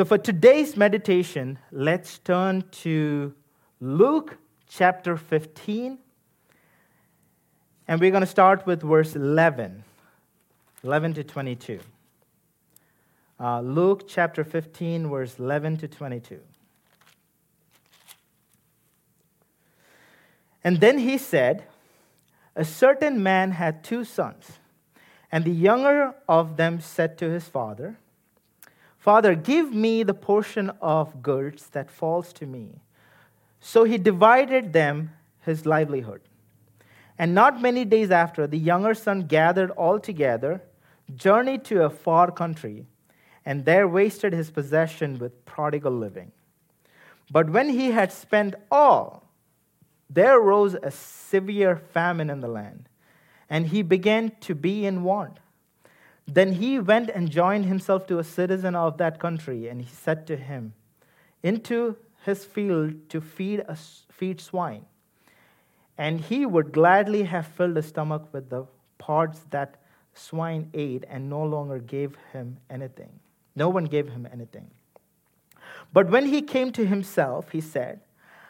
So, for today's meditation, let's turn to Luke chapter 15. And we're going to start with verse 11, 11 to 22. Uh, Luke chapter 15, verse 11 to 22. And then he said, A certain man had two sons, and the younger of them said to his father, Father, give me the portion of goods that falls to me. So he divided them his livelihood. And not many days after, the younger son gathered all together, journeyed to a far country, and there wasted his possession with prodigal living. But when he had spent all, there arose a severe famine in the land, and he began to be in want. Then he went and joined himself to a citizen of that country, and he said to him, Into his field to feed, a, feed swine. And he would gladly have filled his stomach with the pods that swine ate, and no longer gave him anything. No one gave him anything. But when he came to himself, he said,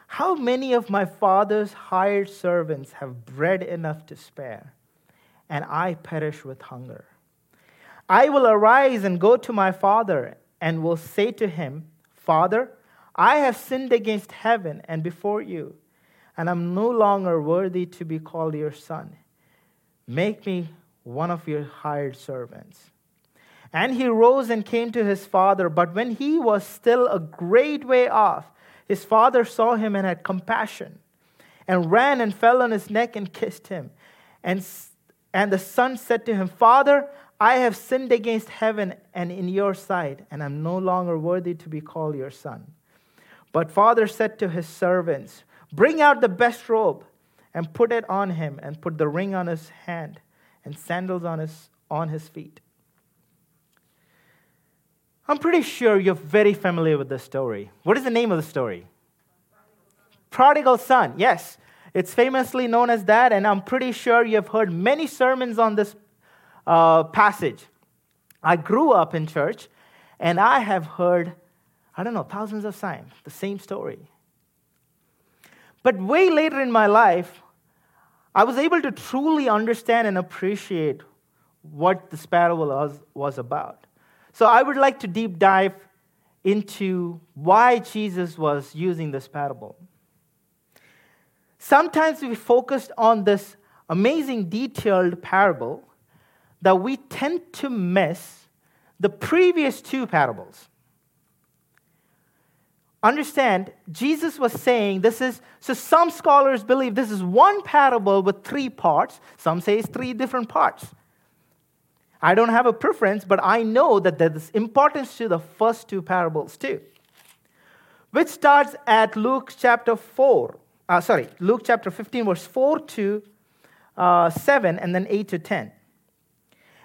How many of my father's hired servants have bread enough to spare, and I perish with hunger? I will arise and go to my father and will say to him, Father, I have sinned against heaven and before you, and I am no longer worthy to be called your son. Make me one of your hired servants. And he rose and came to his father, but when he was still a great way off, his father saw him and had compassion, and ran and fell on his neck and kissed him. And, and the son said to him, Father, I have sinned against heaven and in your sight, and I'm no longer worthy to be called your son. But father said to his servants, Bring out the best robe and put it on him, and put the ring on his hand and sandals on his, on his feet. I'm pretty sure you're very familiar with this story. What is the name of the story? Prodigal son, yes. It's famously known as that, and I'm pretty sure you've heard many sermons on this uh, passage. I grew up in church, and I have heard, I don't know, thousands of times the same story. But way later in my life, I was able to truly understand and appreciate what this parable was, was about. So I would like to deep dive into why Jesus was using this parable. Sometimes we focused on this amazing detailed parable that we tend to miss the previous two parables. Understand, Jesus was saying this is, so some scholars believe this is one parable with three parts. Some say it's three different parts. I don't have a preference, but I know that there's importance to the first two parables too, which starts at Luke chapter 4. Uh, sorry, Luke chapter 15, verse 4 to uh, 7, and then 8 to 10.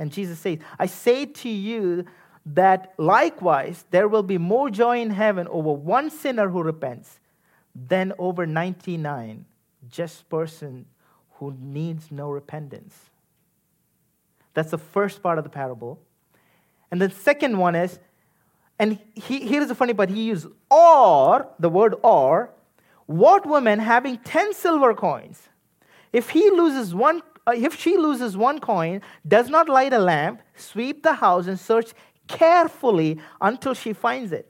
And Jesus says, I say to you that likewise there will be more joy in heaven over one sinner who repents than over 99 just person who needs no repentance. That's the first part of the parable. And the second one is, and he, here's the funny part, he used or, the word or, what woman having 10 silver coins, if he loses one Uh, if she loses one coin, does not light a lamp, sweep the house, and search carefully until she finds it.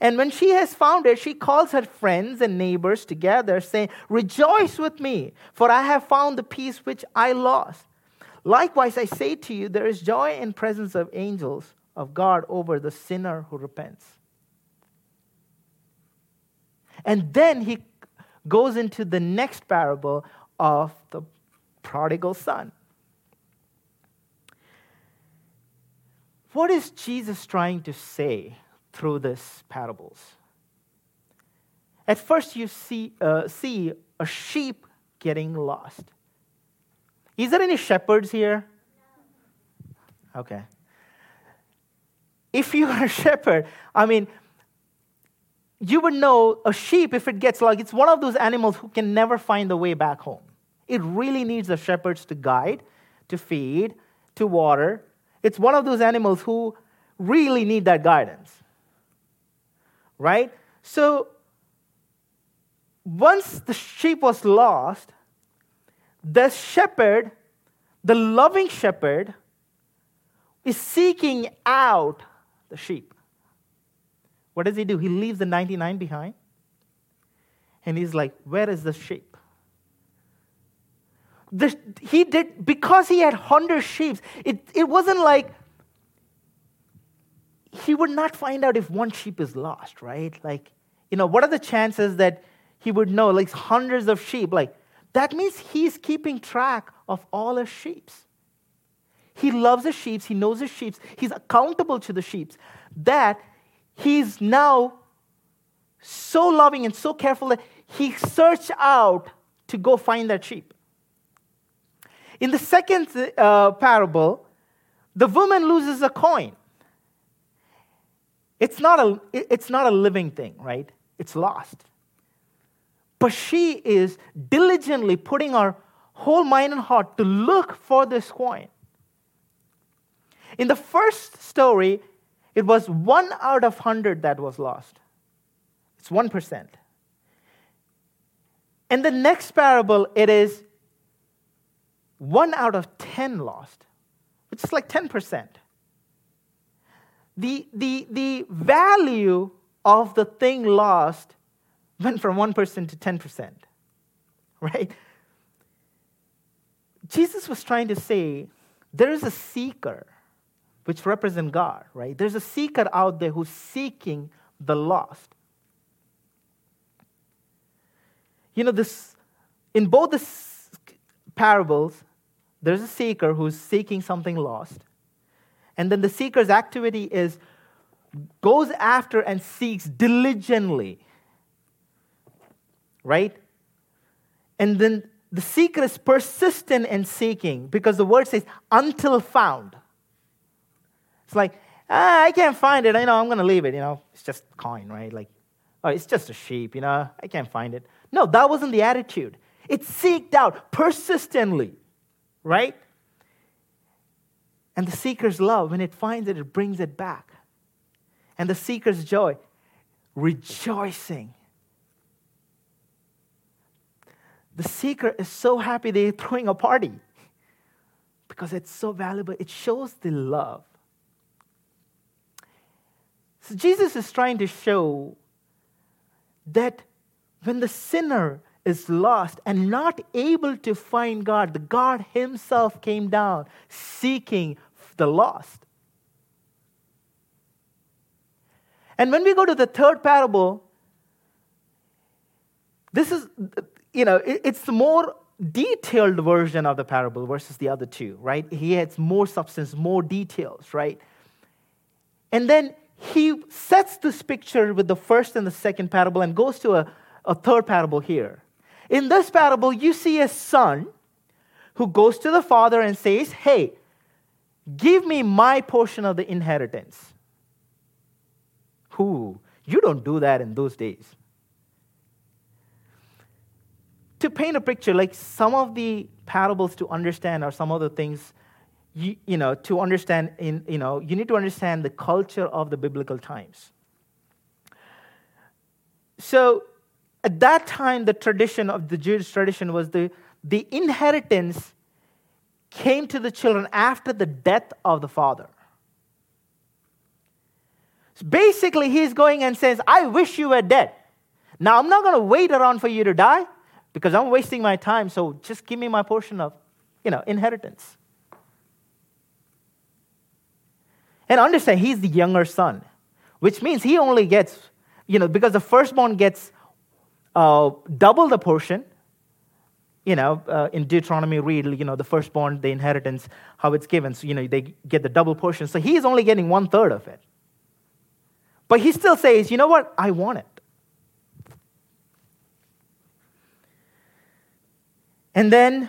And when she has found it, she calls her friends and neighbors together, saying, Rejoice with me, for I have found the piece which I lost. Likewise, I say to you, there is joy in presence of angels of God over the sinner who repents. And then he goes into the next parable of the prodigal son. What is Jesus trying to say through these parables? at first you see, uh, see a sheep getting lost. Is there any shepherds here? Okay. If you are a shepherd, I mean, you would know a sheep, if it gets lost, it's one of those animals who can never find the way back home. It really needs the shepherds to guide, to feed, to water. It's one of those animals who really need that guidance. Right? So, once the sheep was lost, the shepherd, the loving shepherd, is seeking out the sheep. What does he do? He leaves the 99 behind. And he's like, Where is the sheep? The, he did, because he had 100 sheep, it, it wasn't like he would not find out if one sheep is lost, right? Like, you know, what are the chances that he would know, like hundreds of sheep? Like, that means he's keeping track of all his sheep. He loves the sheep, he knows the sheep, he's accountable to the sheep. That he's now so loving and so careful that he searched out to go find that sheep. In the second uh, parable, the woman loses a coin. It's not, a, it's not a living thing, right? It's lost. But she is diligently putting her whole mind and heart to look for this coin. In the first story, it was one out of hundred that was lost. It's 1%. In the next parable, it is one out of 10 lost, which is like 10%. The, the, the value of the thing lost went from 1% to 10%, right? Jesus was trying to say there is a seeker which represent God, right? There's a seeker out there who's seeking the lost. You know, this in both the parables, there's a seeker who's seeking something lost. And then the seeker's activity is goes after and seeks diligently. Right? And then the seeker is persistent in seeking because the word says until found. It's like, ah, I can't find it. I know I'm going to leave it. You know, it's just coin, right? Like, oh, it's just a sheep. You know, I can't find it. No, that wasn't the attitude. It seeked out persistently, right? And the seeker's love, when it finds it, it brings it back. And the seeker's joy, rejoicing. The seeker is so happy they're throwing a party because it's so valuable. It shows the love. So Jesus is trying to show that when the sinner is lost and not able to find God, the God Himself came down seeking the lost. And when we go to the third parable, this is, you know, it's the more detailed version of the parable versus the other two, right? He has more substance, more details, right? And then he sets this picture with the first and the second parable and goes to a, a third parable here. In this parable, you see a son who goes to the father and says, Hey, give me my portion of the inheritance. Who? You don't do that in those days. To paint a picture, like some of the parables to understand are some of the things you, you know, to understand, in, you know, you need to understand the culture of the biblical times. So at that time, the tradition of the Jewish tradition was the, the inheritance came to the children after the death of the father. So basically, he's going and says, I wish you were dead. Now, I'm not going to wait around for you to die because I'm wasting my time, so just give me my portion of, you know, inheritance. And understand, he's the younger son, which means he only gets, you know, because the firstborn gets uh, double the portion. You know, uh, in Deuteronomy, read, you know, the firstborn, the inheritance, how it's given. So, you know, they get the double portion. So he's only getting one third of it. But he still says, you know what? I want it. And then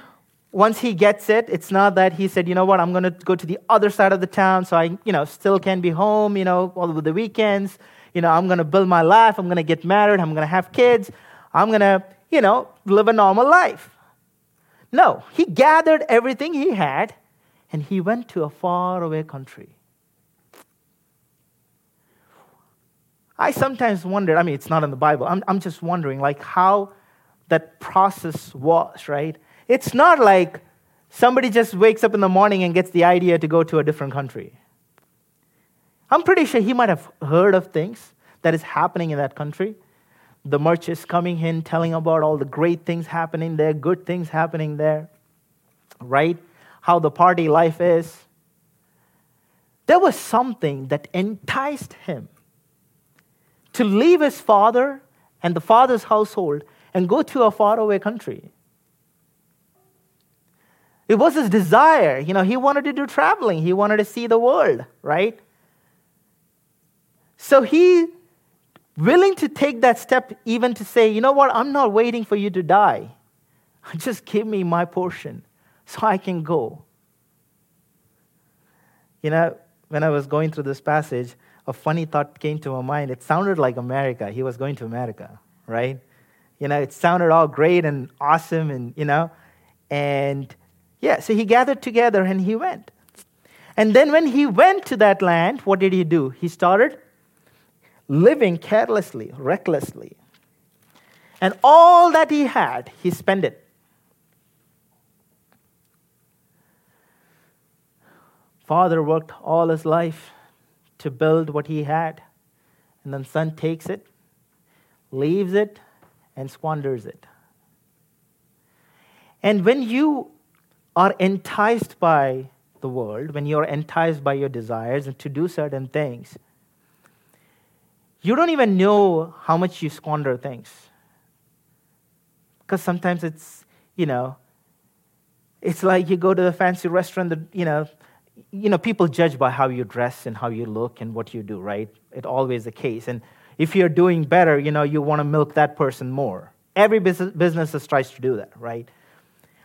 once he gets it, it's not that he said, you know what, I'm going to go to the other side of the town so I, you know, still can be home, you know, all over the weekends. You know, I'm going to build my life. I'm going to get married. I'm going to have kids. I'm going to, you know, live a normal life. No, he gathered everything he had and he went to a faraway country. I sometimes wonder, I mean, it's not in the Bible. I'm, I'm just wondering, like, how that process was, right? It's not like somebody just wakes up in the morning and gets the idea to go to a different country. I'm pretty sure he might have heard of things that is happening in that country. The merchants coming in, telling about all the great things happening there, good things happening there, right? How the party life is. There was something that enticed him to leave his father and the father's household and go to a faraway country. It was his desire. You know, he wanted to do traveling, he wanted to see the world, right? So he willing to take that step even to say, you know what, I'm not waiting for you to die. Just give me my portion so I can go. You know, when I was going through this passage, a funny thought came to my mind. It sounded like America. He was going to America, right? You know, it sounded all great and awesome, and, you know, and yeah, so he gathered together and he went. And then when he went to that land, what did he do? He started living carelessly, recklessly. And all that he had, he spent it. Father worked all his life to build what he had. And then son takes it, leaves it, and squanders it. And when you are enticed by the world, when you're enticed by your desires and to do certain things, you don't even know how much you squander things. Because sometimes it's, you know, it's like you go to the fancy restaurant, that, you know, you know, people judge by how you dress and how you look and what you do, right? It's always the case. And if you're doing better, you know, you want to milk that person more. Every business, business tries to do that, right?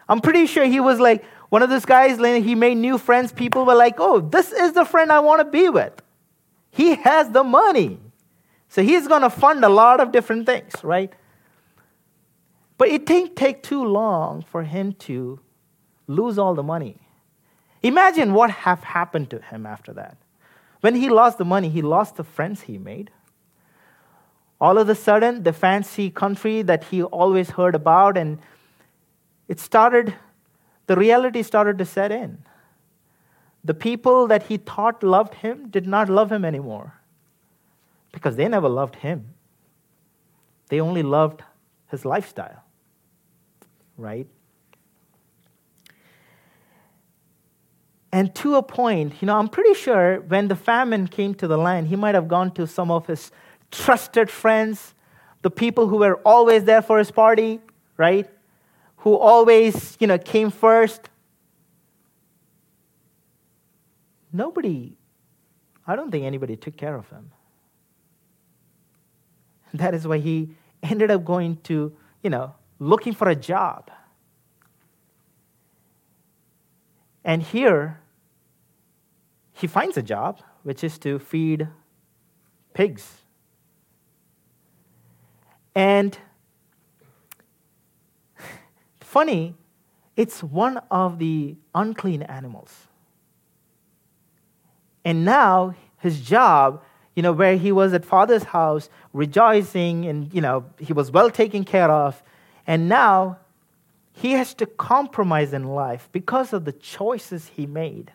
I'm pretty sure he was like one of those guys, he made new friends. People were like, oh, this is the friend I want to be with. He has the money. So he's going to fund a lot of different things, right? But it didn't take too long for him to lose all the money. Imagine what have happened to him after that. When he lost the money, he lost the friends he made. All of a sudden, the fancy country that he always heard about, and it started, the reality started to set in. The people that he thought loved him did not love him anymore because they never loved him. They only loved his lifestyle, right? And to a point, you know, I'm pretty sure when the famine came to the land, he might have gone to some of his trusted friends, the people who were always there for his party, right? Who always, you know, came first. Nobody, I don't think anybody took care of him. That is why he ended up going to, you know, looking for a job. And here, he finds a job, which is to feed pigs. And funny, it's one of the unclean animals. And now his job, you know, where he was at father's house rejoicing and, you know, he was well taken care of. And now he has to compromise in life because of the choices he made.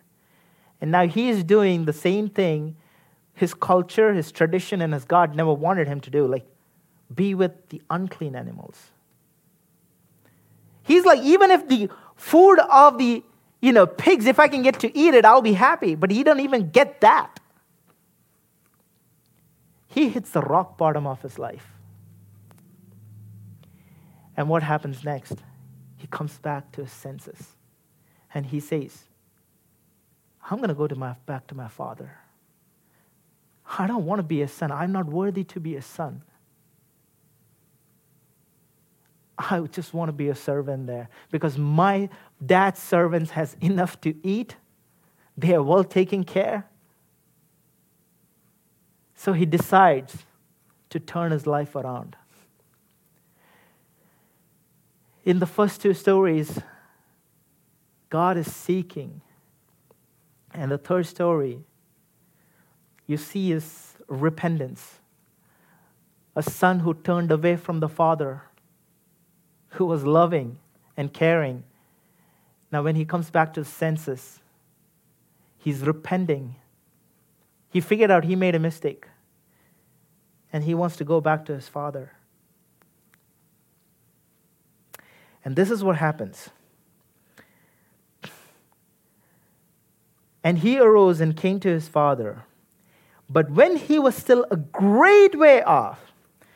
And now he is doing the same thing his culture, his tradition, and his God never wanted him to do like be with the unclean animals. He's like, even if the food of the you know pigs, if I can get to eat it, I'll be happy. But he don't even get that. He hits the rock bottom of his life. And what happens next? he comes back to his senses and he says, I'm going to go to my, back to my father. I don't want to be a son. I'm not worthy to be a son. I just want to be a servant there because my dad's servants has enough to eat. They are well taken care. So he decides to turn his life around. In the first two stories, God is seeking. And the third story, you see, is repentance. A son who turned away from the father, who was loving and caring. Now, when he comes back to his senses, he's repenting. He figured out he made a mistake and he wants to go back to his father. And this is what happens. And he arose and came to his father. But when he was still a great way off,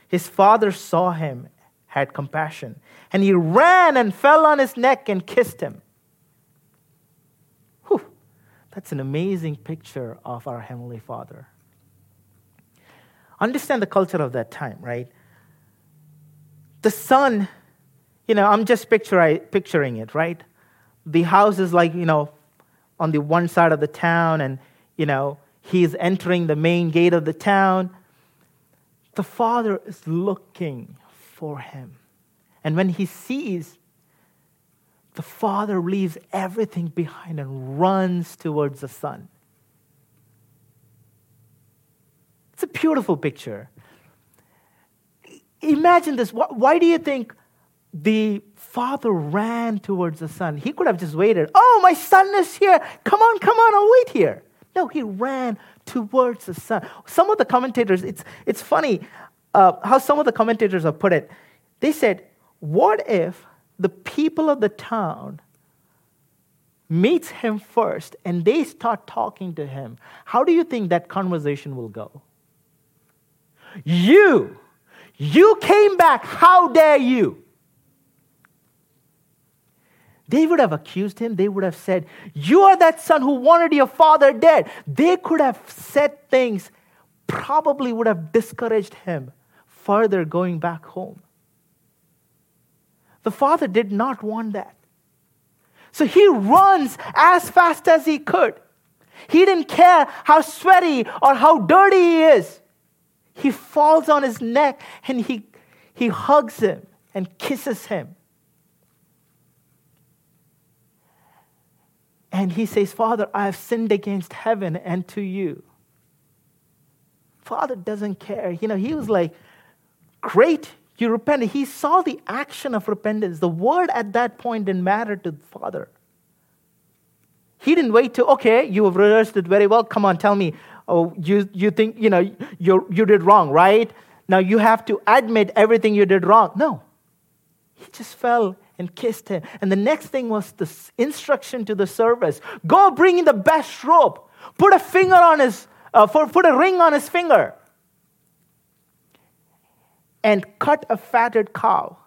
his father saw him, had compassion, and he ran and fell on his neck and kissed him. Whew, that's an amazing picture of our Heavenly Father. Understand the culture of that time, right? The son, you know, I'm just picturing it, right? The house is like, you know, on the one side of the town, and, you know, he's entering the main gate of the town. The father is looking for him. And when he sees, the father leaves everything behind and runs towards the son. It's a beautiful picture. Imagine this. Why do you think the father ran towards the son? He could have just waited. Oh, my son is here. Come on, come on, I'll wait here. No, he ran towards the son. Some of the commentators, it's, it's funny uh, how some of the commentators have put it. They said, What if the people of the town meets him first and they start talking to him? How do you think that conversation will go? You, you came back. How dare you? They would have accused him. They would have said, You are that son who wanted your father dead. They could have said things, probably would have discouraged him further going back home. The father did not want that. So he runs as fast as he could. He didn't care how sweaty or how dirty he is. He falls on his neck and he, he hugs him and kisses him. And he says, Father, I have sinned against heaven and to you. Father doesn't care. You know, he was like, Great, you repented. He saw the action of repentance. The word at that point didn't matter to the Father. He didn't wait to, okay, you have rehearsed it very well. Come on, tell me oh, you, you think, you know, you you did wrong, right? Now you have to admit everything you did wrong. No. He just fell and kissed him. And the next thing was the instruction to the servants go bring in the best robe, put a finger on his, uh, for, put a ring on his finger, and cut a fatted cow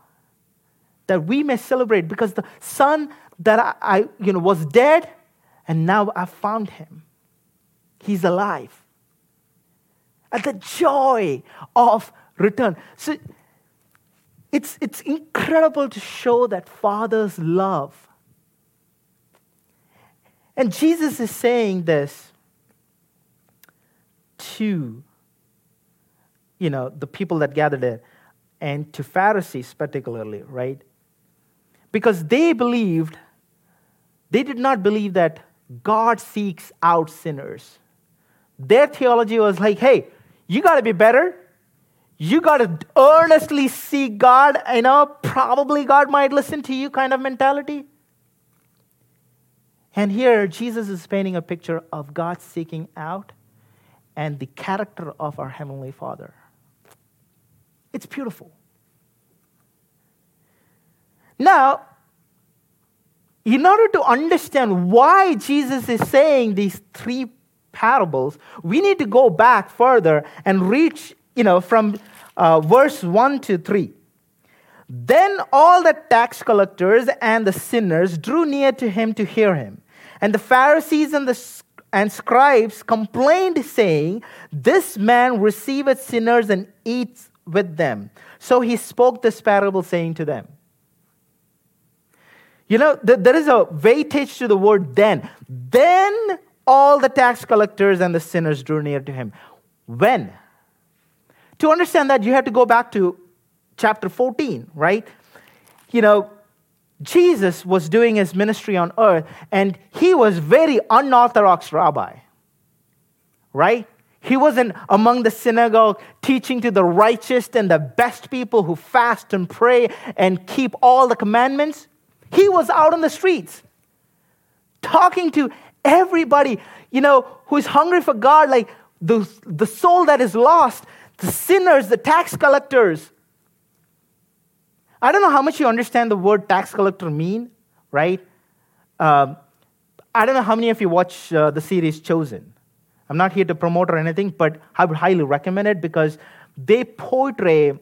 that we may celebrate because the son that I, I you know, was dead and now I found him. He's alive. And the joy of return. So it's, it's incredible to show that Father's love. And Jesus is saying this to you know the people that gathered there and to Pharisees particularly, right? Because they believed, they did not believe that God seeks out sinners. Their theology was like, hey, you got to be better. You got to earnestly seek God. You know, probably God might listen to you kind of mentality. And here, Jesus is painting a picture of God seeking out and the character of our Heavenly Father. It's beautiful. Now, in order to understand why Jesus is saying these three parables, we need to go back further and reach, you know, from uh, verse 1 to 3. Then all the tax collectors and the sinners drew near to him to hear him. And the Pharisees and the and scribes complained, saying, This man receiveth sinners and eats with them. So he spoke this parable, saying to them, You know, there is a weightage to the word then. Then all the tax collectors and the sinners drew near to him. When? To understand that, you have to go back to chapter 14, right? You know, Jesus was doing his ministry on earth, and he was very unorthodox rabbi, right? He wasn't among the synagogue teaching to the righteous and the best people who fast and pray and keep all the commandments. He was out on the streets talking to everybody, you know, who is hungry for God, like the, the soul that is lost, the sinners, the tax collectors. I don't know how much you understand the word tax collector mean, right? Um, I don't know how many of you watch uh, the series Chosen. I'm not here to promote or anything, but I would highly recommend it because they portray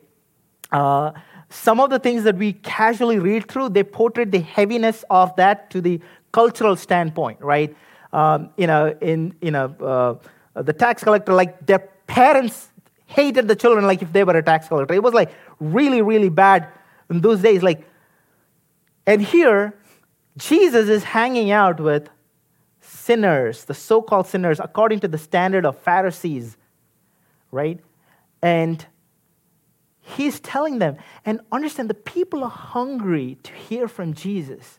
uh, some of the things that we casually read through, they portray the heaviness of that to the cultural standpoint, right? Um, you know, in you know, uh, the tax collector, like their parents hated the children like if they were a tax collector. It was like really, really bad in those days. Like, and here, Jesus is hanging out with sinners, the so-called sinners, according to the standard of Pharisees, right? And He's telling them, and understand the people are hungry to hear from Jesus.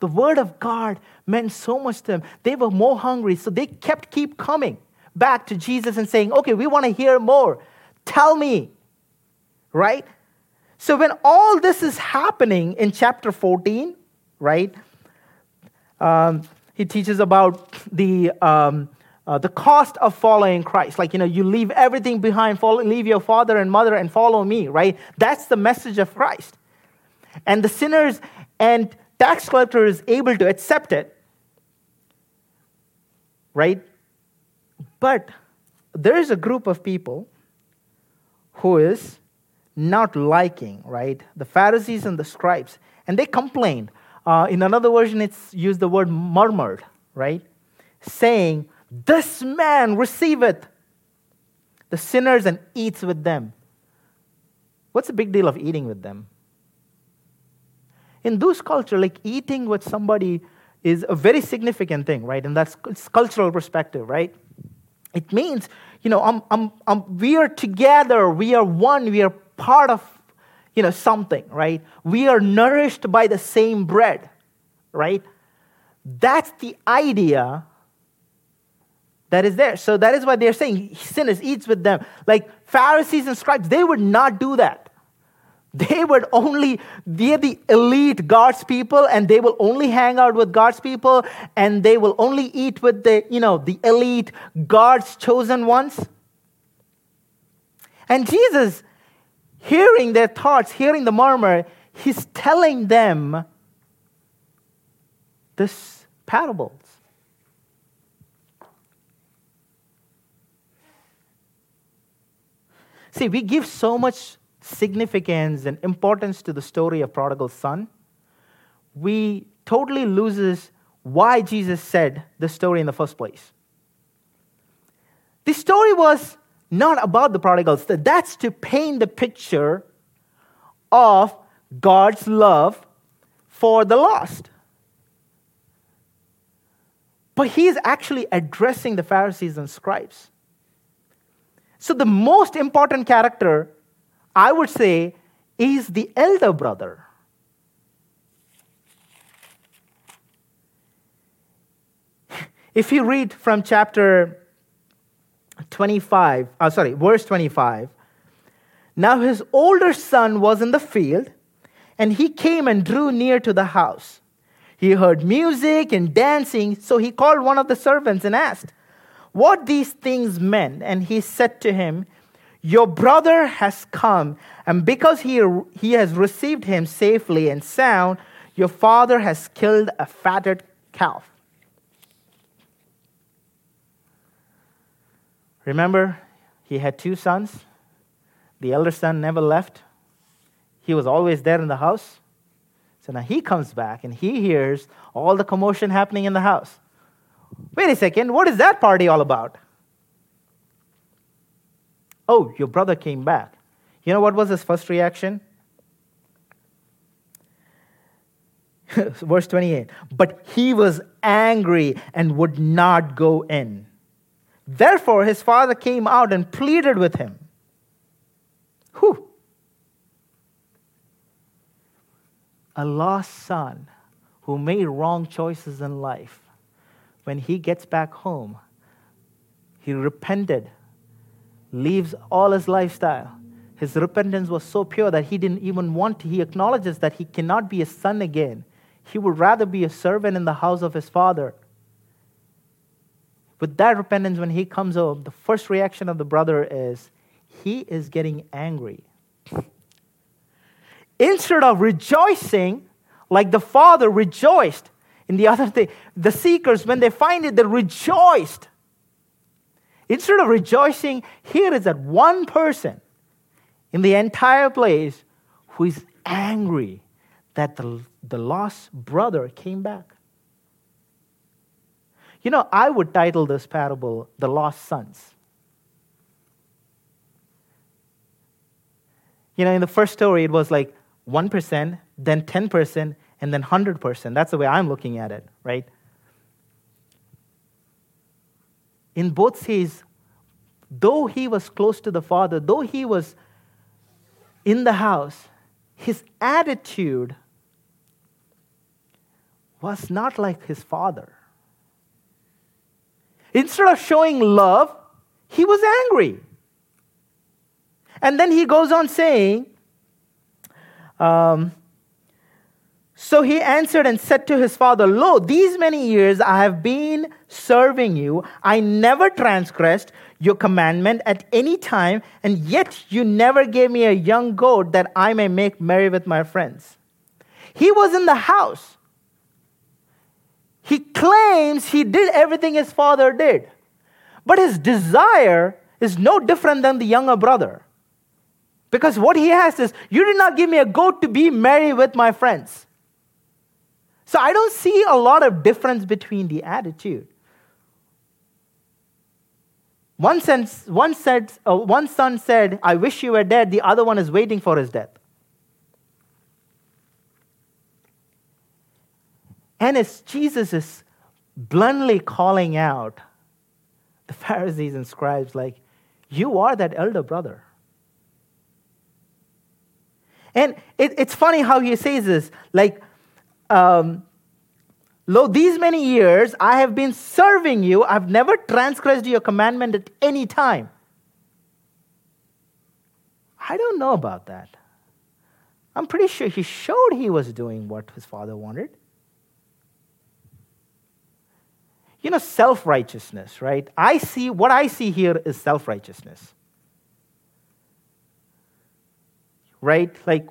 The word of God meant so much to them. They were more hungry, so they kept keep coming back to Jesus and saying, Okay, we want to hear more. Tell me. Right? So when all this is happening in chapter 14, right? Um, he teaches about the um, uh, the cost of following Christ. Like, you know, you leave everything behind, follow, leave your father and mother and follow me, right? That's the message of Christ. And the sinners and tax collector is able to accept it, right? But there is a group of people who is not liking, right? The Pharisees and the scribes. And they complained. Uh, in another version, it's used the word murmured, right? Saying, this man receiveth the sinners and eats with them. What's the big deal of eating with them? In those culture, like eating with somebody is a very significant thing, right? And that's cultural perspective, right? It means, you know, I'm, I'm, I'm, we are together, we are one, we are part of, you know, something, right? We are nourished by the same bread, right? That's the idea that is there. So that is why they're saying sinners eats with them. Like Pharisees and scribes, they would not do that. They would only, they're the elite God's people, and they will only hang out with God's people, and they will only eat with the, you know, the elite God's chosen ones. And Jesus, hearing their thoughts, hearing the murmur, he's telling them this parable. See, we give so much significance and importance to the story of prodigal son. We totally loses why Jesus said the story in the first place. The story was not about the prodigals. That's to paint the picture of God's love for the lost. But he is actually addressing the Pharisees and scribes. So, the most important character, I would say, is the elder brother. If you read from chapter 25, uh, sorry, verse 25, now his older son was in the field, and he came and drew near to the house. He heard music and dancing, so he called one of the servants and asked, what these things meant. And he said to him, Your brother has come, and because he, he has received him safely and sound, your father has killed a fatted calf. Remember, he had two sons. The elder son never left, he was always there in the house. So now he comes back and he hears all the commotion happening in the house. Wait a second, what is that party all about? Oh, your brother came back. You know what was his first reaction? Verse 28 But he was angry and would not go in. Therefore, his father came out and pleaded with him. Whew. A lost son who made wrong choices in life, when he gets back home, he repented, leaves all his lifestyle. His repentance was so pure that he didn't even want to. He acknowledges that he cannot be a son again. He would rather be a servant in the house of his father. With that repentance, when he comes home, the first reaction of the brother is he is getting angry. Instead of rejoicing, like the father rejoiced in the other thing, the seekers, when they find it, they rejoiced. Instead of rejoicing, here is that one person in the entire place who is angry that the, the lost brother came back. You know, I would title this parable The Lost Sons. You know, in the first story, it was like 1%, then 10%, and then 100%. That's the way I'm looking at it, right? In both cases, though he was close to the Father, though he was in the house, his attitude was not like his father. Instead of showing love, he was angry. And then he goes on saying, um, So he answered and said to his father, Lo, these many years I have been serving you. I never transgressed your commandment at any time, and yet you never gave me a young goat that I may make merry with my friends. He was in the house. He claims he did everything his father did, but his desire is no different than the younger brother. Because what he has is, You did not give me a goat to be merry with my friends. So I don't see a lot of difference between the attitude. One, sense, one, said, uh, one son said, I wish you were dead. The other one is waiting for his death. And Jesus is bluntly calling out the Pharisees and scribes, like, you are that elder brother. And it, it's funny how he says this, like, um, Lo, these many years I have been serving you. I've never transgressed your commandment at any time. I don't know about that. I'm pretty sure he showed he was doing what his father wanted. You know, self righteousness, right? I see, what I see here is self righteousness. Right? Like,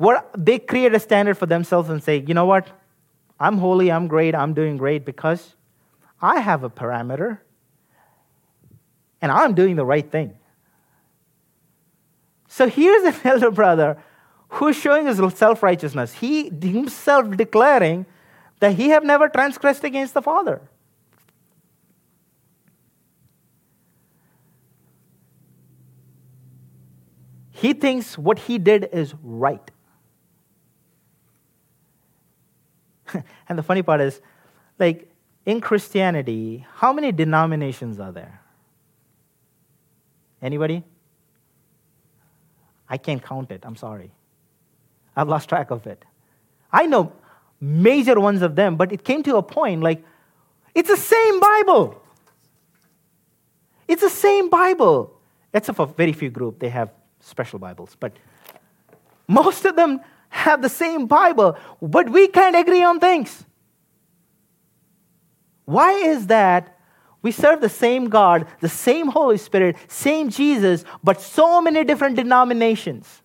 what they create a standard for themselves and say, you know what? I'm holy, I'm great, I'm doing great because I have a parameter and I'm doing the right thing. So here's an elder brother who's showing his self righteousness. He himself declaring that he have never transgressed against the Father. He thinks what he did is right. And the funny part is, like, in Christianity, how many denominations are there? Anybody? I can't count it. I'm sorry. I've lost track of it. I know major ones of them, but it came to a point like it's the same Bible. It's the same Bible. Except for very few group, they have special Bibles. But most of them have the same Bible, but we can't agree on things. Why is that? We serve the same God, the same Holy Spirit, same Jesus, but so many different denominations.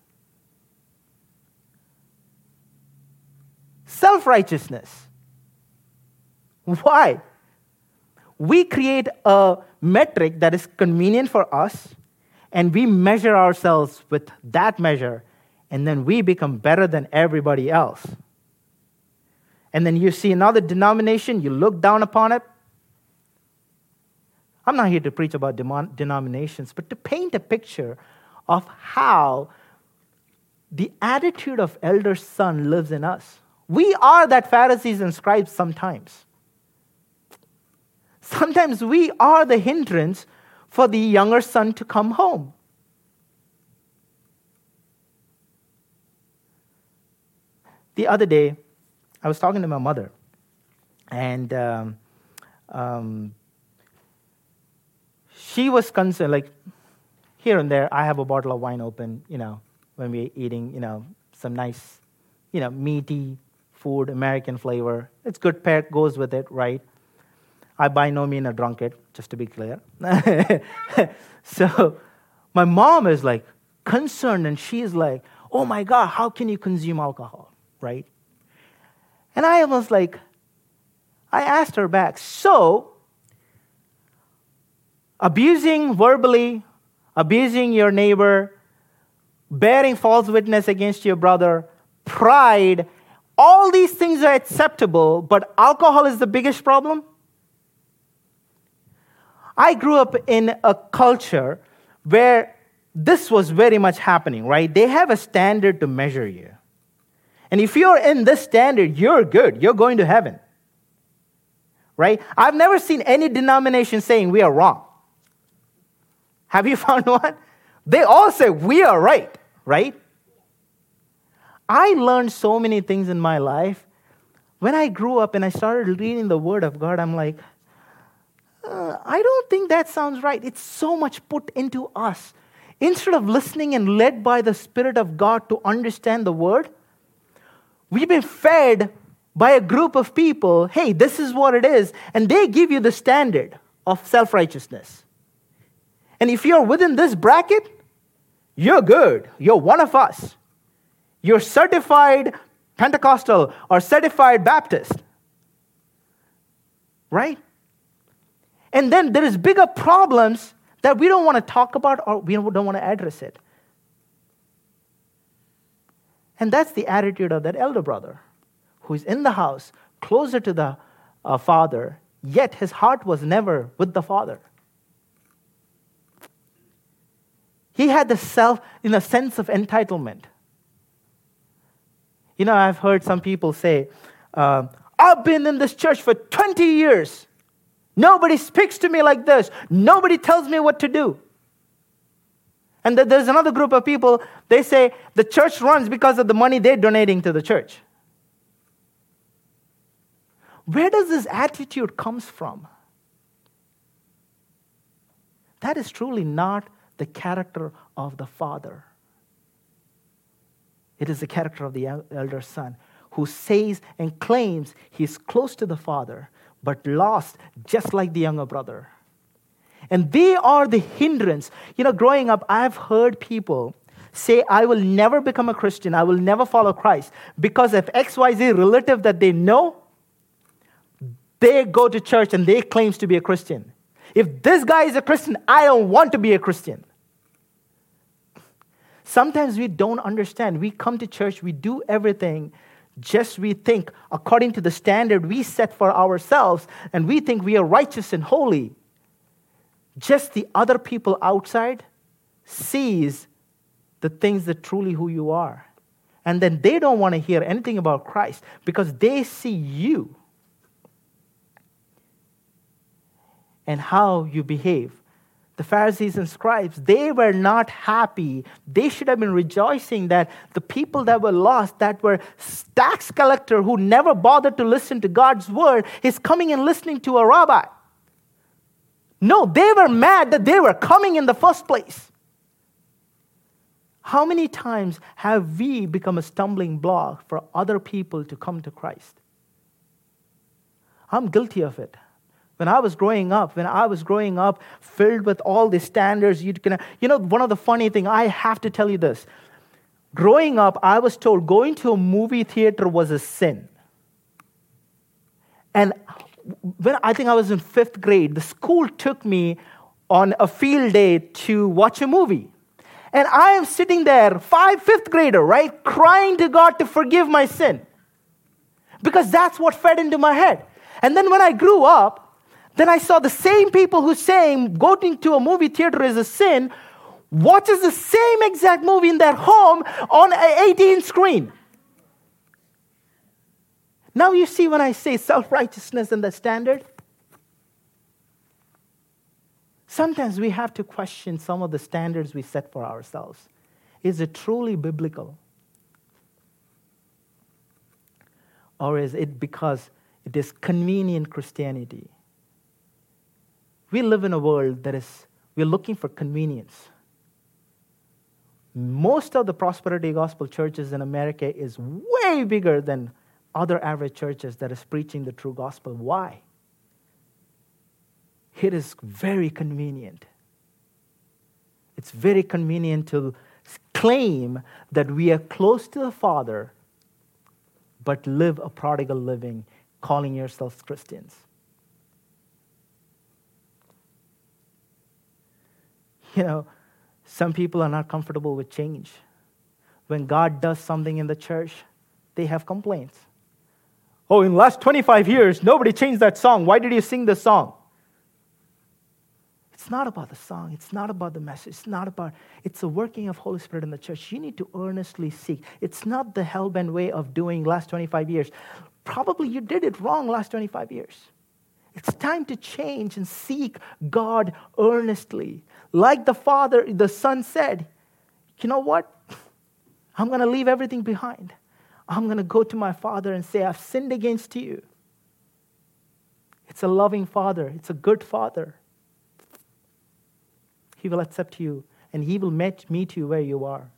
Self righteousness. Why? We create a metric that is convenient for us, and we measure ourselves with that measure and then we become better than everybody else. And then you see another denomination, you look down upon it. I'm not here to preach about denominations, but to paint a picture of how the attitude of elder son lives in us. We are that Pharisees and scribes sometimes. Sometimes we are the hindrance for the younger son to come home. The other day, I was talking to my mother, and um, um, she was concerned, like here and there, I have a bottle of wine open, you know, when we're eating, you know, some nice, you know, meaty food, American flavor. It's good pair, goes with it, right? I by no means a drunkard, just to be clear. so my mom is like concerned and she's like, oh my God, how can you consume alcohol, right? And I was like, I asked her back, so abusing verbally, abusing your neighbor, bearing false witness against your brother, pride, all these things are acceptable, but alcohol is the biggest problem? I grew up in a culture where this was very much happening, right? They have a standard to measure you. And if you're in this standard, you're good. You're going to heaven. Right? I've never seen any denomination saying we are wrong. Have you found one? They all say we are right, right? I learned so many things in my life. When I grew up and I started reading the Word of God, I'm like, uh, I don't think that sounds right. It's so much put into us. Instead of listening and led by the Spirit of God to understand the Word, we've been fed by a group of people hey, this is what it is, and they give you the standard of self righteousness. And if you're within this bracket, you're good. You're one of us. You're certified Pentecostal or certified Baptist. Right? And then there is bigger problems that we don't want to talk about or we don't want to address it. And that's the attitude of that elder brother who is in the house, closer to the uh, father, yet his heart was never with the father. He had the self in a sense of entitlement. You know, I've heard some people say, uh, I've been in this church for 20 years. Nobody speaks to me like this. Nobody tells me what to do. And there's another group of people, they say the church runs because of the money they're donating to the church. Where does this attitude comes from? That is truly not the character of the father. It is the character of the elder son who says and claims he's close to the father, but lost just like the younger brother. And they are the hindrance. You know, growing up, I've heard people say, I will never become a Christian, I will never follow Christ, because if XYZ relative that they know, they go to church and they claims to be a Christian. If this guy is a Christian, I don't want to be a Christian. Sometimes we don't understand. We come to church, we do everything just we think according to the standard we set for ourselves, and we think we are righteous and holy. Just the other people outside sees the things that truly who you are. And then they don't want to hear anything about Christ because they see you and how you behave the Pharisees and scribes, they were not happy. They should have been rejoicing that the people that were lost, that were tax collector who never bothered to listen to God's word, is coming and listening to a rabbi. No, they were mad that they were coming in the first place. How many times have we become a stumbling block for other people to come to Christ? I'm guilty of it. When I was growing up, when I was growing up filled with all the standards, you can, you know, one of the funny thing, I have to tell you this. Growing up, I was told going to a movie theater was a sin. And when I think I was in fifth grade, the school took me on a field day to watch a movie. And I am sitting there, five, fifth grader, right, crying to God to forgive my sin. Because that's what fed into my head. And then when I grew up, then I saw the same people who saying going to a movie theater is a sin watches the same exact movie in their home on an 18 screen. Now you see when I say self righteousness and the standard? Sometimes we have to question some of the standards we set for ourselves. Is it truly biblical? Or is it because it is convenient Christianity? We live in a world that is, we're looking for convenience. Most of the prosperity gospel churches in America is way bigger than other average churches that is preaching the true gospel. Why? It is very convenient. It's very convenient to claim that we are close to the Father, but live a prodigal living, calling yourselves Christians. You know, some people are not comfortable with change. When God does something in the church, they have complaints. Oh, in the last 25 years, nobody changed that song. Why did you sing the song? It's not about the song. It's not about the message. It's not about, it's the working of Holy Spirit in the church. You need to earnestly seek. It's not the hell-bent way of doing last 25 years. Probably you did it wrong last 25 years. It's time to change and seek God earnestly. Like the Father, the Son said, you know what? I'm going to leave everything behind. I'm going to go to my Father and say, I've sinned against you. It's a loving Father, it's a good Father. He will accept you and He will meet, you where you are.